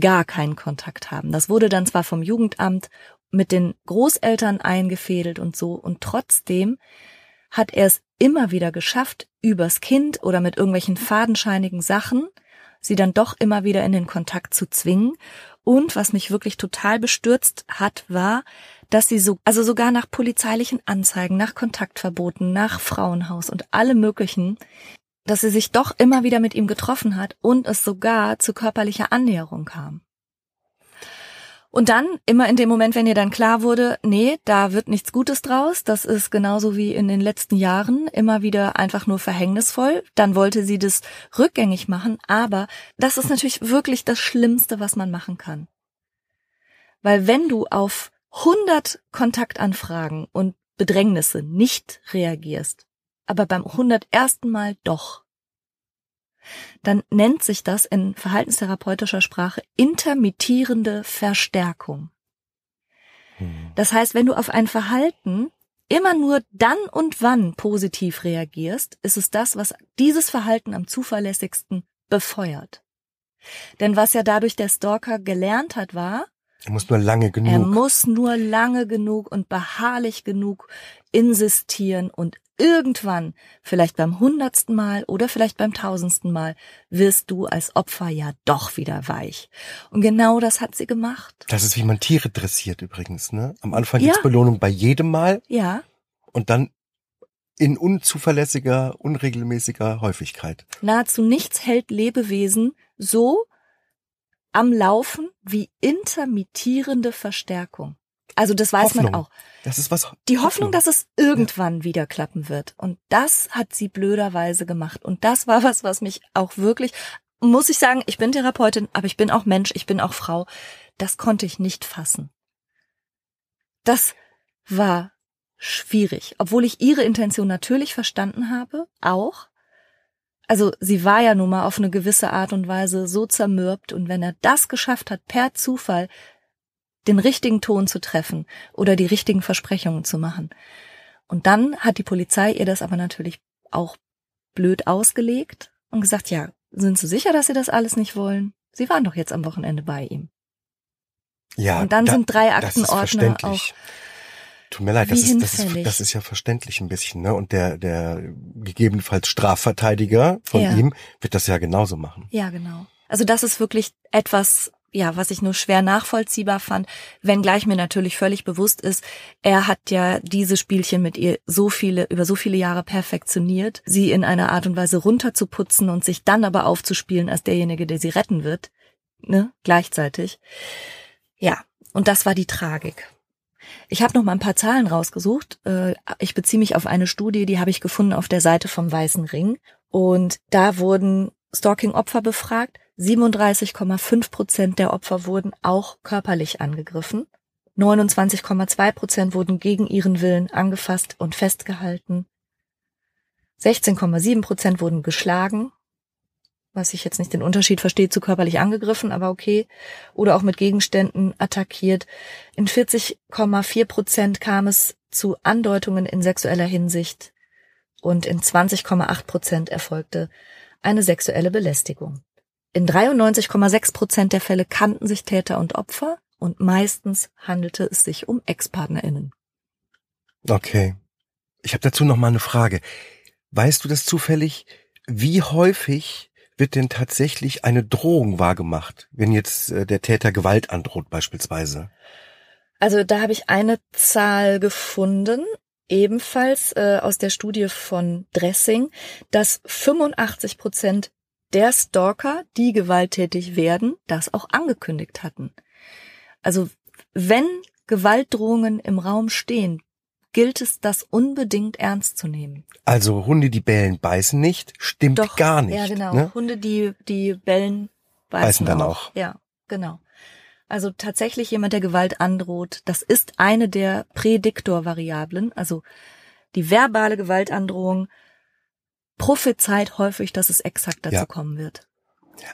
gar keinen Kontakt haben. Das wurde dann zwar vom Jugendamt mit den Großeltern eingefädelt und so, und trotzdem hat er es immer wieder geschafft, übers Kind oder mit irgendwelchen fadenscheinigen Sachen, sie dann doch immer wieder in den Kontakt zu zwingen. Und was mich wirklich total bestürzt hat, war, dass sie so, also sogar nach polizeilichen Anzeigen, nach Kontaktverboten, nach Frauenhaus und allem möglichen, dass sie sich doch immer wieder mit ihm getroffen hat und es sogar zu körperlicher Annäherung kam. Und dann, immer in dem Moment, wenn ihr dann klar wurde, nee, da wird nichts Gutes draus, das ist genauso wie in den letzten Jahren, immer wieder einfach nur verhängnisvoll, dann wollte sie das rückgängig machen, aber das ist natürlich wirklich das Schlimmste, was man machen kann. Weil wenn du auf 100 Kontaktanfragen und Bedrängnisse nicht reagierst, aber beim 101. Mal doch, dann nennt sich das in verhaltenstherapeutischer Sprache intermittierende Verstärkung. Hm. Das heißt, wenn du auf ein Verhalten immer nur dann und wann positiv reagierst, ist es das, was dieses Verhalten am zuverlässigsten befeuert. Denn was ja dadurch der Stalker gelernt hat, war, er muss nur lange genug. Er muss nur lange genug und beharrlich genug insistieren und irgendwann, vielleicht beim hundertsten Mal oder vielleicht beim tausendsten Mal, wirst du als Opfer ja doch wieder weich. Und genau das hat sie gemacht. Das ist wie man Tiere dressiert übrigens, ne? Am Anfang ja. gibt's Belohnung bei jedem Mal. Ja. Und dann in unzuverlässiger, unregelmäßiger Häufigkeit. Nahezu nichts hält Lebewesen so am Laufen wie intermittierende Verstärkung. Also das weiß Hoffnung. man auch. Das ist was. Die Hoffnung, Hoffnung dass es irgendwann ja. wieder klappen wird. Und das hat sie blöderweise gemacht. Und das war was, was mich auch wirklich, muss ich sagen, ich bin Therapeutin, aber ich bin auch Mensch, ich bin auch Frau. Das konnte ich nicht fassen. Das war schwierig, obwohl ich ihre Intention natürlich verstanden habe, auch. Also sie war ja nun mal auf eine gewisse Art und Weise so zermürbt und wenn er das geschafft hat, per Zufall den richtigen Ton zu treffen oder die richtigen Versprechungen zu machen. Und dann hat die Polizei ihr das aber natürlich auch blöd ausgelegt und gesagt, ja, sind Sie sicher, dass Sie das alles nicht wollen? Sie waren doch jetzt am Wochenende bei ihm. Ja. Und dann da, sind drei Aktenordner auch. Tut mir leid, das ist, das, ist, das ist ja verständlich ein bisschen, ne? Und der, der gegebenenfalls Strafverteidiger von ja. ihm wird das ja genauso machen. Ja, genau. Also das ist wirklich etwas, ja, was ich nur schwer nachvollziehbar fand, wenngleich mir natürlich völlig bewusst ist, er hat ja diese Spielchen mit ihr so viele, über so viele Jahre perfektioniert, sie in einer Art und Weise runterzuputzen und sich dann aber aufzuspielen als derjenige, der sie retten wird, ne, gleichzeitig. Ja, und das war die Tragik. Ich habe noch mal ein paar Zahlen rausgesucht. Äh, ich beziehe mich auf eine Studie, die habe ich gefunden auf der Seite vom Weißen Ring. Und da wurden Stalking-Opfer befragt. 37,5 Prozent der Opfer wurden auch körperlich angegriffen. 29,2 Prozent wurden gegen ihren Willen angefasst und festgehalten. 16,7 Prozent wurden geschlagen, was ich jetzt nicht den Unterschied verstehe zu körperlich angegriffen, aber okay, oder auch mit Gegenständen attackiert. In 40,4 Prozent kam es zu Andeutungen in sexueller Hinsicht und in 20,8 Prozent erfolgte eine sexuelle Belästigung. In 93,6 Prozent der Fälle kannten sich Täter und Opfer und meistens handelte es sich um Ex-PartnerInnen. Okay. Ich habe dazu noch mal eine Frage. Weißt du das zufällig, wie häufig wird denn tatsächlich eine Drohung wahrgemacht, wenn jetzt äh, der Täter Gewalt androht beispielsweise? Also da habe ich eine Zahl gefunden, ebenfalls äh, aus der Studie von Dressing, dass 85 Prozent der Stalker, die gewalttätig werden, das auch angekündigt hatten. Also wenn Gewaltdrohungen im Raum stehen, gilt es, das unbedingt ernst zu nehmen. Also Hunde, die bellen, beißen nicht, stimmt Doch, gar nicht. Ja, genau. Ne? Hunde, die, die bellen, beißen, beißen dann auch. auch. Ja, genau. Also tatsächlich jemand, der Gewalt androht, das ist eine der Prädiktorvariablen, also die verbale Gewaltandrohung prophezeit häufig, dass es exakt dazu ja. kommen wird.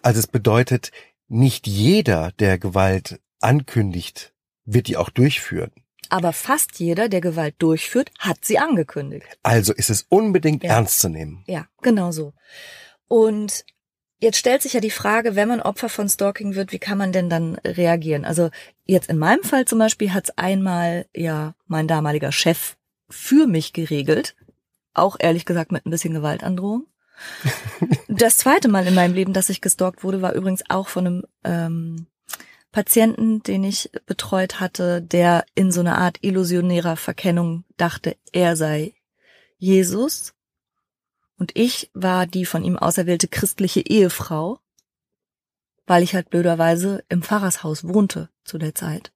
Also es bedeutet, nicht jeder, der Gewalt ankündigt, wird die auch durchführen. Aber fast jeder, der Gewalt durchführt, hat sie angekündigt. Also ist es unbedingt ja. ernst zu nehmen. Ja, genau so. Und jetzt stellt sich ja die Frage, wenn man Opfer von Stalking wird, wie kann man denn dann reagieren? Also jetzt in meinem Fall zum Beispiel hat es einmal ja mein damaliger Chef für mich geregelt auch ehrlich gesagt mit ein bisschen Gewaltandrohung. [laughs] das zweite Mal in meinem Leben, dass ich gestalkt wurde, war übrigens auch von einem ähm, Patienten, den ich betreut hatte, der in so einer Art illusionärer Verkennung dachte, er sei Jesus. Und ich war die von ihm auserwählte christliche Ehefrau, weil ich halt blöderweise im Pfarrershaus wohnte zu der Zeit.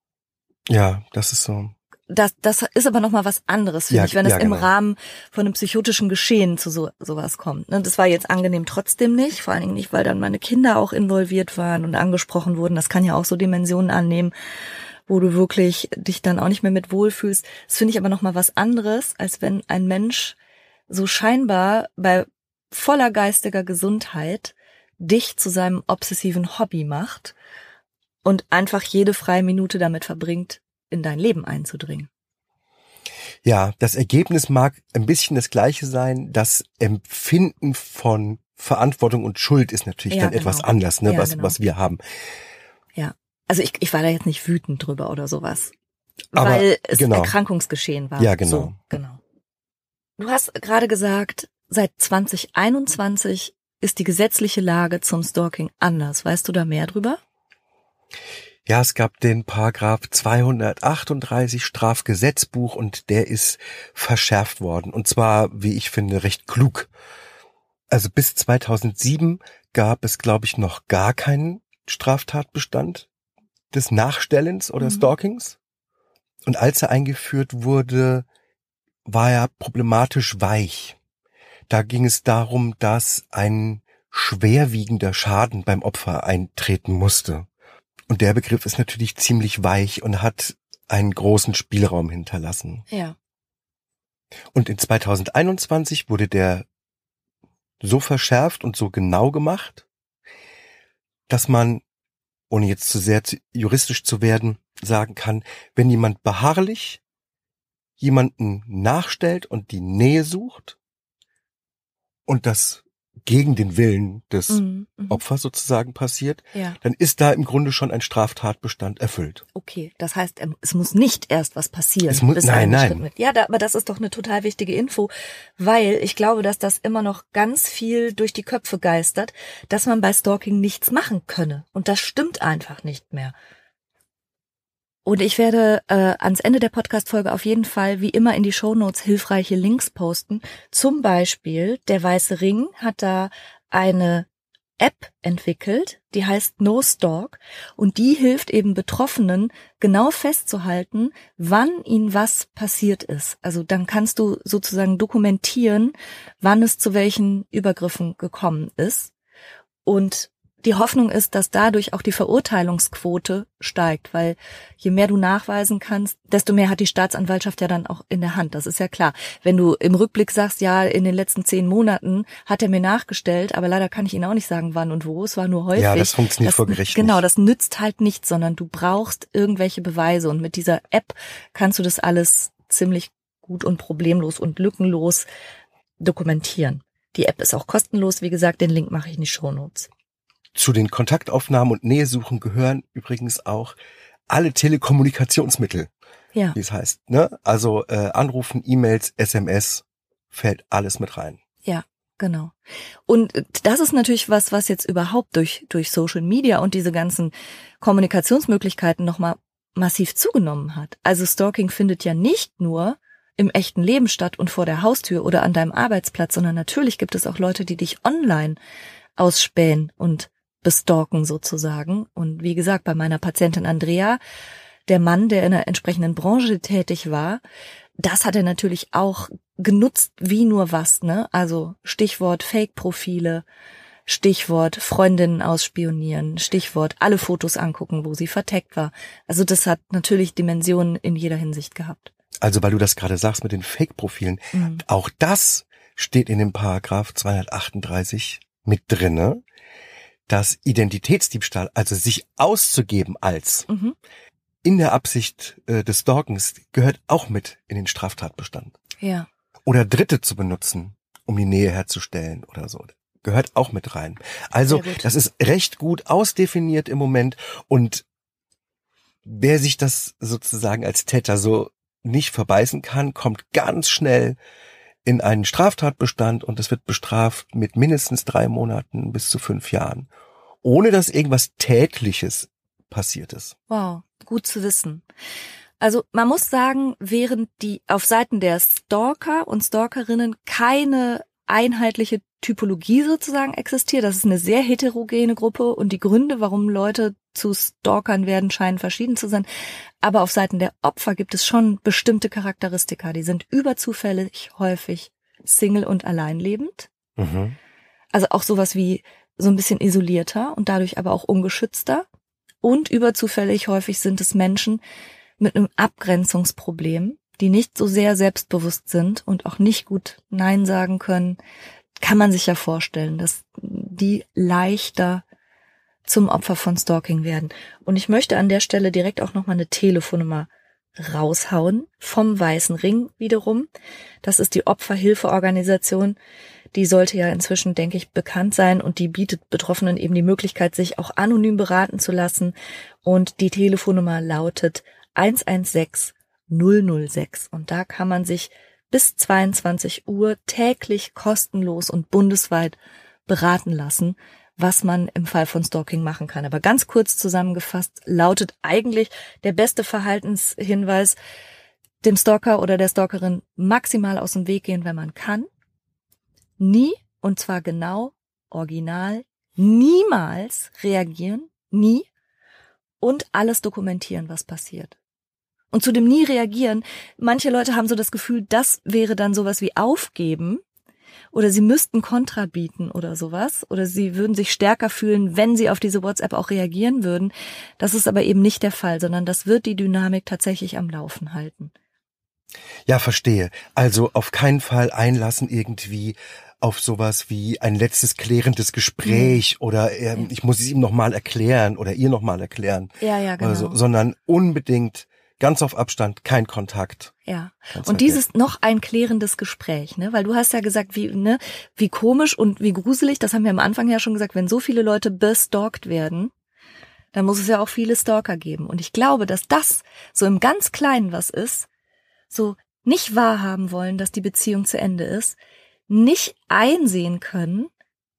Ja, das ist so das, das ist aber nochmal was anderes, finde Ja, ich, wenn es ja, im genau. Rahmen von einem psychotischen Geschehen zu so, sowas kommt. Ne, Das war jetzt angenehm trotzdem nicht, vor allen Dingen nicht, weil dann meine Kinder auch involviert waren und angesprochen wurden. Das kann ja auch so Dimensionen annehmen, wo du wirklich dich dann auch nicht mehr mit wohlfühlst. Das finde ich aber nochmal was anderes, als wenn ein Mensch so scheinbar bei voller geistiger Gesundheit dich zu seinem obsessiven Hobby macht und einfach jede freie Minute damit verbringt, in dein Leben einzudringen. Ja, das Ergebnis mag ein bisschen das gleiche sein. Das Empfinden von Verantwortung und Schuld ist natürlich Ja, dann genau. etwas anders, ne, Ja, was, genau. was wir haben. Ja. Also ich, ich war da jetzt nicht wütend drüber oder sowas. Aber weil es genau. Erkrankungsgeschehen war. Ja, genau. So, genau. Du hast gerade gesagt, seit 2021 ist die gesetzliche Lage zum Stalking anders. Weißt du da mehr drüber? Ja, es gab den Paragraph 238 Strafgesetzbuch und der ist verschärft worden. Und zwar, wie ich finde, recht klug. Also bis 2007 gab es, glaube ich, noch gar keinen Straftatbestand des Nachstellens oder Mhm. Stalkings. Und als er eingeführt wurde, war er problematisch weich. Da ging es darum, dass ein schwerwiegender Schaden beim Opfer eintreten musste. Und der Begriff ist natürlich ziemlich weich und hat einen großen Spielraum hinterlassen. Ja. Und in 2021 wurde der so verschärft und so genau gemacht, dass man, ohne jetzt zu sehr juristisch zu werden, sagen kann, wenn jemand beharrlich jemanden nachstellt und die Nähe sucht und das gegen den Willen des Mhm, mhm. Opfers sozusagen passiert, Ja. dann ist da im Grunde schon ein Straftatbestand erfüllt. Okay, das heißt, ähm, es muss nicht erst was passieren. Es muss- nein, ein nein. Ja, da, aber das ist doch eine total wichtige Info, weil ich glaube, dass das immer noch ganz viel durch die Köpfe geistert, dass man bei Stalking nichts machen könne. Und das stimmt einfach nicht mehr. Und ich werde äh, ans Ende der Podcast-Folge auf jeden Fall wie immer in die Shownotes hilfreiche Links posten. Zum Beispiel, der Weiße Ring hat da eine App entwickelt, die heißt No Stalk und die hilft eben Betroffenen genau festzuhalten, wann ihnen was passiert ist. Also dann kannst du sozusagen dokumentieren, wann es zu welchen Übergriffen gekommen ist. Und die Hoffnung ist, dass dadurch auch die Verurteilungsquote steigt, weil je mehr du nachweisen kannst, desto mehr hat die Staatsanwaltschaft ja dann auch in der Hand. Das ist ja klar. Wenn du im Rückblick sagst, ja, in den letzten zehn Monaten hat er mir nachgestellt, aber leider kann ich Ihnen auch nicht sagen, wann und wo. Es war nur häufig. Ja, das funktioniert vor Gericht Genau, das nützt halt nichts, sondern du brauchst irgendwelche Beweise. Und mit dieser App kannst du das alles ziemlich gut und problemlos und lückenlos dokumentieren. Die App ist auch kostenlos. Wie gesagt, den Link mache ich in die Shownotes. Zu den Kontaktaufnahmen und Nähesuchen gehören übrigens auch alle Telekommunikationsmittel, Ja. wie es heißt. Ne? Also äh, Anrufen, E-Mails, SMS, fällt alles mit rein. Ja, genau. Und das ist natürlich was, was jetzt überhaupt durch, durch Social Media und diese ganzen Kommunikationsmöglichkeiten nochmal massiv zugenommen hat. Also Stalking findet ja nicht nur im echten Leben statt und vor der Haustür oder an deinem Arbeitsplatz, sondern natürlich gibt es auch Leute, die dich online ausspähen und bestalken sozusagen. Und wie gesagt, bei meiner Patientin Andrea, der Mann, der in einer entsprechenden Branche tätig war, das hat er natürlich auch genutzt wie nur was, ne? Also Stichwort Fake-Profile, Stichwort Freundinnen ausspionieren, Stichwort alle Fotos angucken, wo sie verteckt war. Also das hat natürlich Dimensionen in jeder Hinsicht gehabt. Also weil du das gerade sagst mit den Fake-Profilen, Mhm. auch das steht in dem Paragraph 238 mit drinne, dass Identitätsdiebstahl, also sich auszugeben als Mhm. in der Absicht äh, des Stalkens, gehört auch mit in den Straftatbestand. Ja. Oder Dritte zu benutzen, um die Nähe herzustellen oder so. Gehört auch mit rein. Also, das ist recht gut ausdefiniert im Moment und wer sich das sozusagen als Täter so nicht verbeißen kann, kommt ganz schnell in einen Straftatbestand und es wird bestraft mit mindestens drei Monaten bis zu fünf Jahren, ohne dass irgendwas Tätliches passiert ist. Wow, gut zu wissen. Also man muss sagen, während die auf Seiten der Stalker und Stalkerinnen keine einheitliche Typologie sozusagen existiert, das ist eine sehr heterogene Gruppe und die Gründe, warum Leute zu Stalkern werden, scheinen verschieden zu sein. Aber auf Seiten der Opfer gibt es schon bestimmte Charakteristika. Die sind überzufällig häufig Single und alleinlebend. Mhm. Also auch sowas wie so ein bisschen isolierter und dadurch aber auch ungeschützter. Und überzufällig häufig sind es Menschen mit einem Abgrenzungsproblem, die nicht so sehr selbstbewusst sind und auch nicht gut Nein sagen können. Kann man sich ja vorstellen, dass die leichter zum Opfer von Stalking werden. Und ich möchte an der Stelle direkt auch nochmal eine Telefonnummer raushauen vom Weißen Ring wiederum. Das ist die Opferhilfeorganisation. Die sollte ja inzwischen, denke ich, bekannt sein und die bietet Betroffenen eben die Möglichkeit, sich auch anonym beraten zu lassen. Und die Telefonnummer lautet 116 006. Und da kann man sich bis 22 Uhr täglich kostenlos und bundesweit beraten lassen was man im Fall von Stalking machen kann. Aber ganz kurz zusammengefasst lautet eigentlich der beste Verhaltenshinweis, dem Stalker oder der Stalkerin maximal aus dem Weg gehen, wenn man kann. Nie, und zwar genau, original, niemals reagieren, nie, und alles dokumentieren, was passiert. Und zu dem nie reagieren, manche Leute haben so das Gefühl, das wäre dann sowas wie aufgeben, oder sie müssten Kontra bieten oder sowas oder sie würden sich stärker fühlen, wenn sie auf diese WhatsApp auch reagieren würden. Das ist aber eben nicht der Fall, sondern das wird die Dynamik tatsächlich am Laufen halten. Ja, verstehe. Also auf keinen Fall einlassen irgendwie auf sowas wie ein letztes klärendes Gespräch mhm. oder ähm, ich muss es ihm nochmal erklären oder ihr nochmal erklären. Ja, ja, genau. Also, sondern unbedingt ganz auf Abstand, kein Kontakt. Ja. Und dieses noch ein klärendes Gespräch, ne? Weil du hast ja gesagt, wie, ne, wie komisch und wie gruselig, das haben wir am Anfang ja schon gesagt, wenn so viele Leute bestalkt werden, dann muss es ja auch viele Stalker geben. Und ich glaube, dass das so im ganz Kleinen was ist, so nicht wahrhaben wollen, dass die Beziehung zu Ende ist, nicht einsehen können,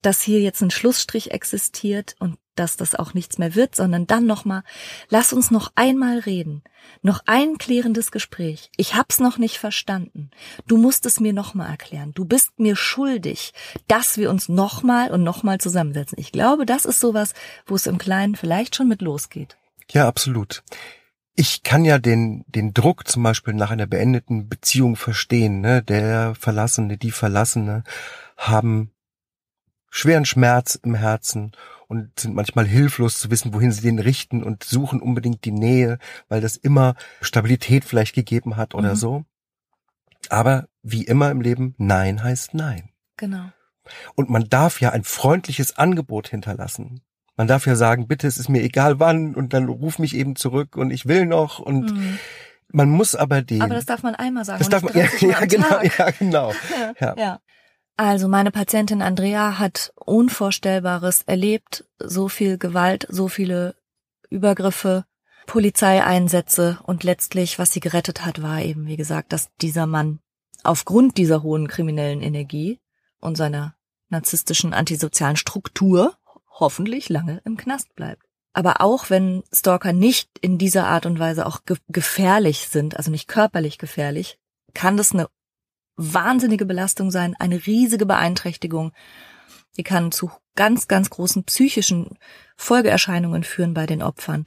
dass hier jetzt ein Schlussstrich existiert und dass das auch nichts mehr wird, sondern dann nochmal, lass uns noch einmal reden. Noch ein klärendes Gespräch. Ich hab's noch nicht verstanden. Du musst es mir nochmal erklären. Du bist mir schuldig, dass wir uns nochmal und nochmal zusammensetzen. Ich glaube, das ist sowas, wo es im Kleinen vielleicht schon mit losgeht. Ja, absolut. Ich kann ja den, den Druck zum Beispiel nach einer beendeten Beziehung verstehen. Ne? Der Verlassene, die Verlassene haben schweren Schmerz im Herzen und sind manchmal hilflos zu wissen, wohin sie den richten und suchen unbedingt die Nähe, weil das immer Stabilität vielleicht gegeben hat oder mhm. so. Aber wie immer im Leben, Nein heißt Nein. Genau. Und man darf ja ein freundliches Angebot hinterlassen. Man darf ja sagen, bitte, es ist mir egal wann und dann ruf mich eben zurück und ich will noch und mhm. man muss aber den. Aber das darf man einmal sagen. Das darf man, [laughs] [laughs] ja, ja genau, ja, genau. ja. ja. Also meine Patientin Andrea hat Unvorstellbares erlebt, so viel Gewalt, so viele Übergriffe, Polizeieinsätze und letztlich, was sie gerettet hat, war eben, wie gesagt, dass dieser Mann aufgrund dieser hohen kriminellen Energie und seiner narzisstischen antisozialen Struktur hoffentlich lange im Knast bleibt. Aber auch wenn Stalker nicht in dieser Art und Weise auch ge gefährlich sind, also nicht körperlich gefährlich, kann das eine wahnsinnige Belastung sein, eine riesige Beeinträchtigung. Die kann zu ganz, ganz großen psychischen Folgeerscheinungen führen bei den Opfern.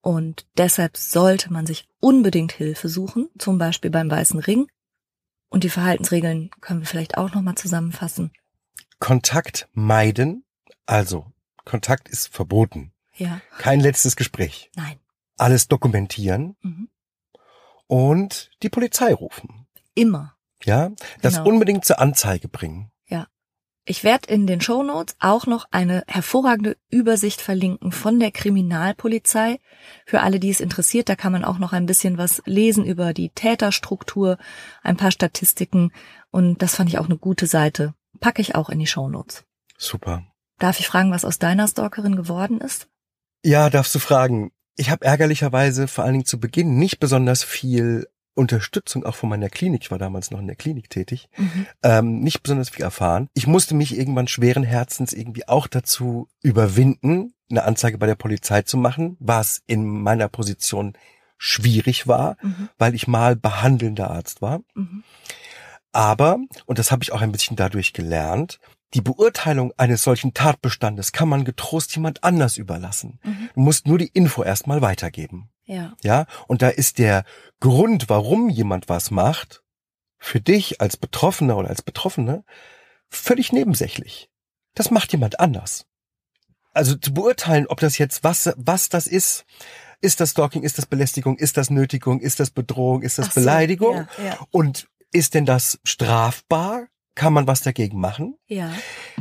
Und deshalb sollte man sich unbedingt Hilfe suchen, zum Beispiel beim Weißen Ring. Und die Verhaltensregeln können wir vielleicht auch nochmal zusammenfassen. Kontakt meiden, also Kontakt ist verboten. Ja. Kein letztes Gespräch. Nein. Alles dokumentieren mhm. und die Polizei rufen. Immer. Ja, das genau. unbedingt zur Anzeige bringen. Ja. Ich werde in den Show Notes auch noch eine hervorragende Übersicht verlinken von der Kriminalpolizei. Für alle, die es interessiert, da kann man auch noch ein bisschen was lesen über die Täterstruktur, ein paar Statistiken und das fand ich auch eine gute Seite. Packe ich auch in die Show Notes. Super. Darf ich fragen, was aus deiner Stalkerin geworden ist? Ja, darfst du fragen. Ich habe ärgerlicherweise vor allen Dingen zu Beginn nicht besonders viel Unterstützung auch von meiner Klinik, ich war damals noch in der Klinik tätig, Mhm. ähm, nicht besonders viel erfahren. Ich musste mich irgendwann schweren Herzens irgendwie auch dazu überwinden, eine Anzeige bei der Polizei zu machen, was in meiner Position schwierig war, Mhm. weil ich mal behandelnder Arzt war. Mhm. Aber, und das habe ich auch ein bisschen dadurch gelernt, die Beurteilung eines solchen Tatbestandes kann man getrost jemand anders überlassen. Mhm. Du musst nur die Info erstmal weitergeben. Ja. Ja, und da ist der Grund, warum jemand was macht, für dich als Betroffener oder als Betroffene völlig nebensächlich. Das macht jemand anders. Also zu beurteilen, ob das jetzt was, was das ist, ist das Stalking, ist das Belästigung, ist das Nötigung, ist das Bedrohung, ist das so, Beleidigung Ja, ja. und ist denn das strafbar? Kann man was dagegen machen? ja.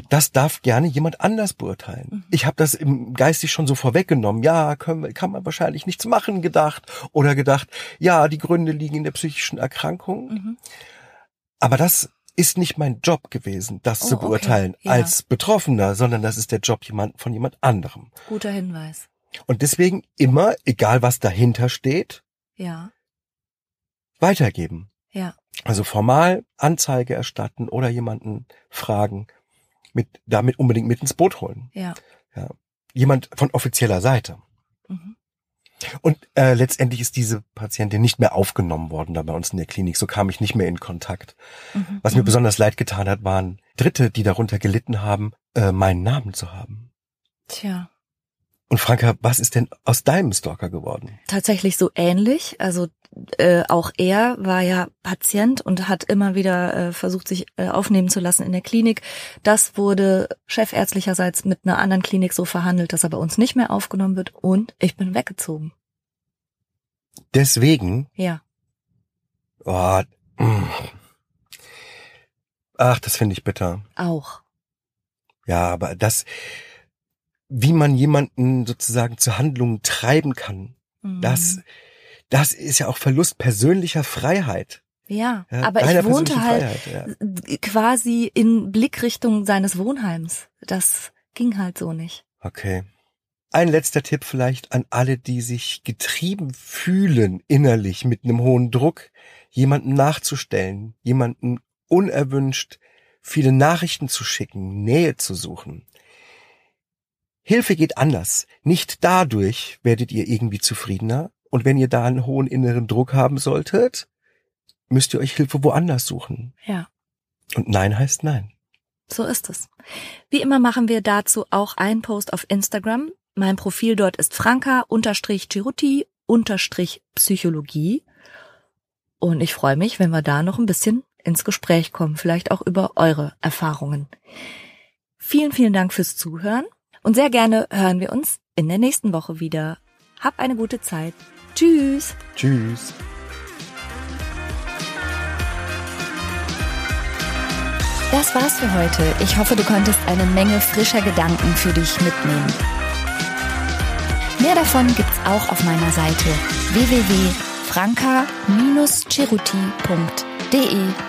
Das darf gerne jemand anders beurteilen. Mhm. Ich habe das im geistig schon so vorweggenommen. Ja, können, kann man wahrscheinlich nichts machen gedacht oder gedacht, ja, die Gründe liegen in der psychischen Erkrankung. Mhm. Aber das ist nicht mein Job gewesen, das Oh, zu okay. beurteilen Ja. als Betroffener, sondern das ist der Job jemand, von jemand anderem. Guter Hinweis. Und deswegen immer, egal was dahinter steht, Ja. weitergeben. Ja. Also formal Anzeige erstatten oder jemanden fragen, mit, damit unbedingt mit ins Boot holen. Ja. Jemand von offizieller Seite. Mhm. Und äh, letztendlich ist diese Patientin nicht mehr aufgenommen worden da bei uns in der Klinik. So kam ich nicht mehr in Kontakt. Mhm. Was mir Mhm. besonders leid getan hat, waren Dritte, die darunter gelitten haben, äh, meinen Namen zu haben. Tja. Und Franka, was ist denn aus deinem Stalker geworden? tatsächlich so ähnlich. Also äh, auch er war ja Patient und hat immer wieder äh, versucht, sich äh, aufnehmen zu lassen in der Klinik. Das wurde chefärztlicherseits mit einer anderen Klinik so verhandelt, dass er bei uns nicht mehr aufgenommen wird und ich bin weggezogen. Deswegen, Ja, oh, mm. ach, das finde ich bitter. auch. Ja, aber das, wie man jemanden sozusagen zur Handlung treiben kann, Mhm. das, das ist ja auch Verlust persönlicher Freiheit. ja, Ja, aber ich wohnte halt Freiheit, ja. quasi in Blickrichtung seines Wohnheims. Das ging halt so nicht. Okay. Ein letzter Tipp vielleicht an alle, die sich getrieben fühlen innerlich mit einem hohen Druck, jemanden nachzustellen, jemanden unerwünscht viele Nachrichten zu schicken, Nähe zu suchen. Hilfe geht anders. Nicht dadurch werdet ihr irgendwie zufriedener. Und wenn ihr da einen hohen inneren Druck haben solltet, müsst ihr euch Hilfe woanders suchen. Ja. Und Nein heißt Nein. So ist es. Wie immer machen wir dazu auch einen Post auf Instagram. Mein Profil dort ist franka-chiruti-psychologie. Und ich freue mich, wenn wir da noch ein bisschen ins Gespräch kommen, vielleicht auch über eure Erfahrungen. Vielen, vielen Dank fürs Zuhören und sehr gerne hören wir uns in der nächsten Woche wieder. Hab eine gute Zeit. Tschüss. Tschüss. Das war's für heute. Ich hoffe, du konntest eine Menge frischer Gedanken für dich mitnehmen. Mehr davon gibt's auch auf meiner Seite www.franka-ceruti.de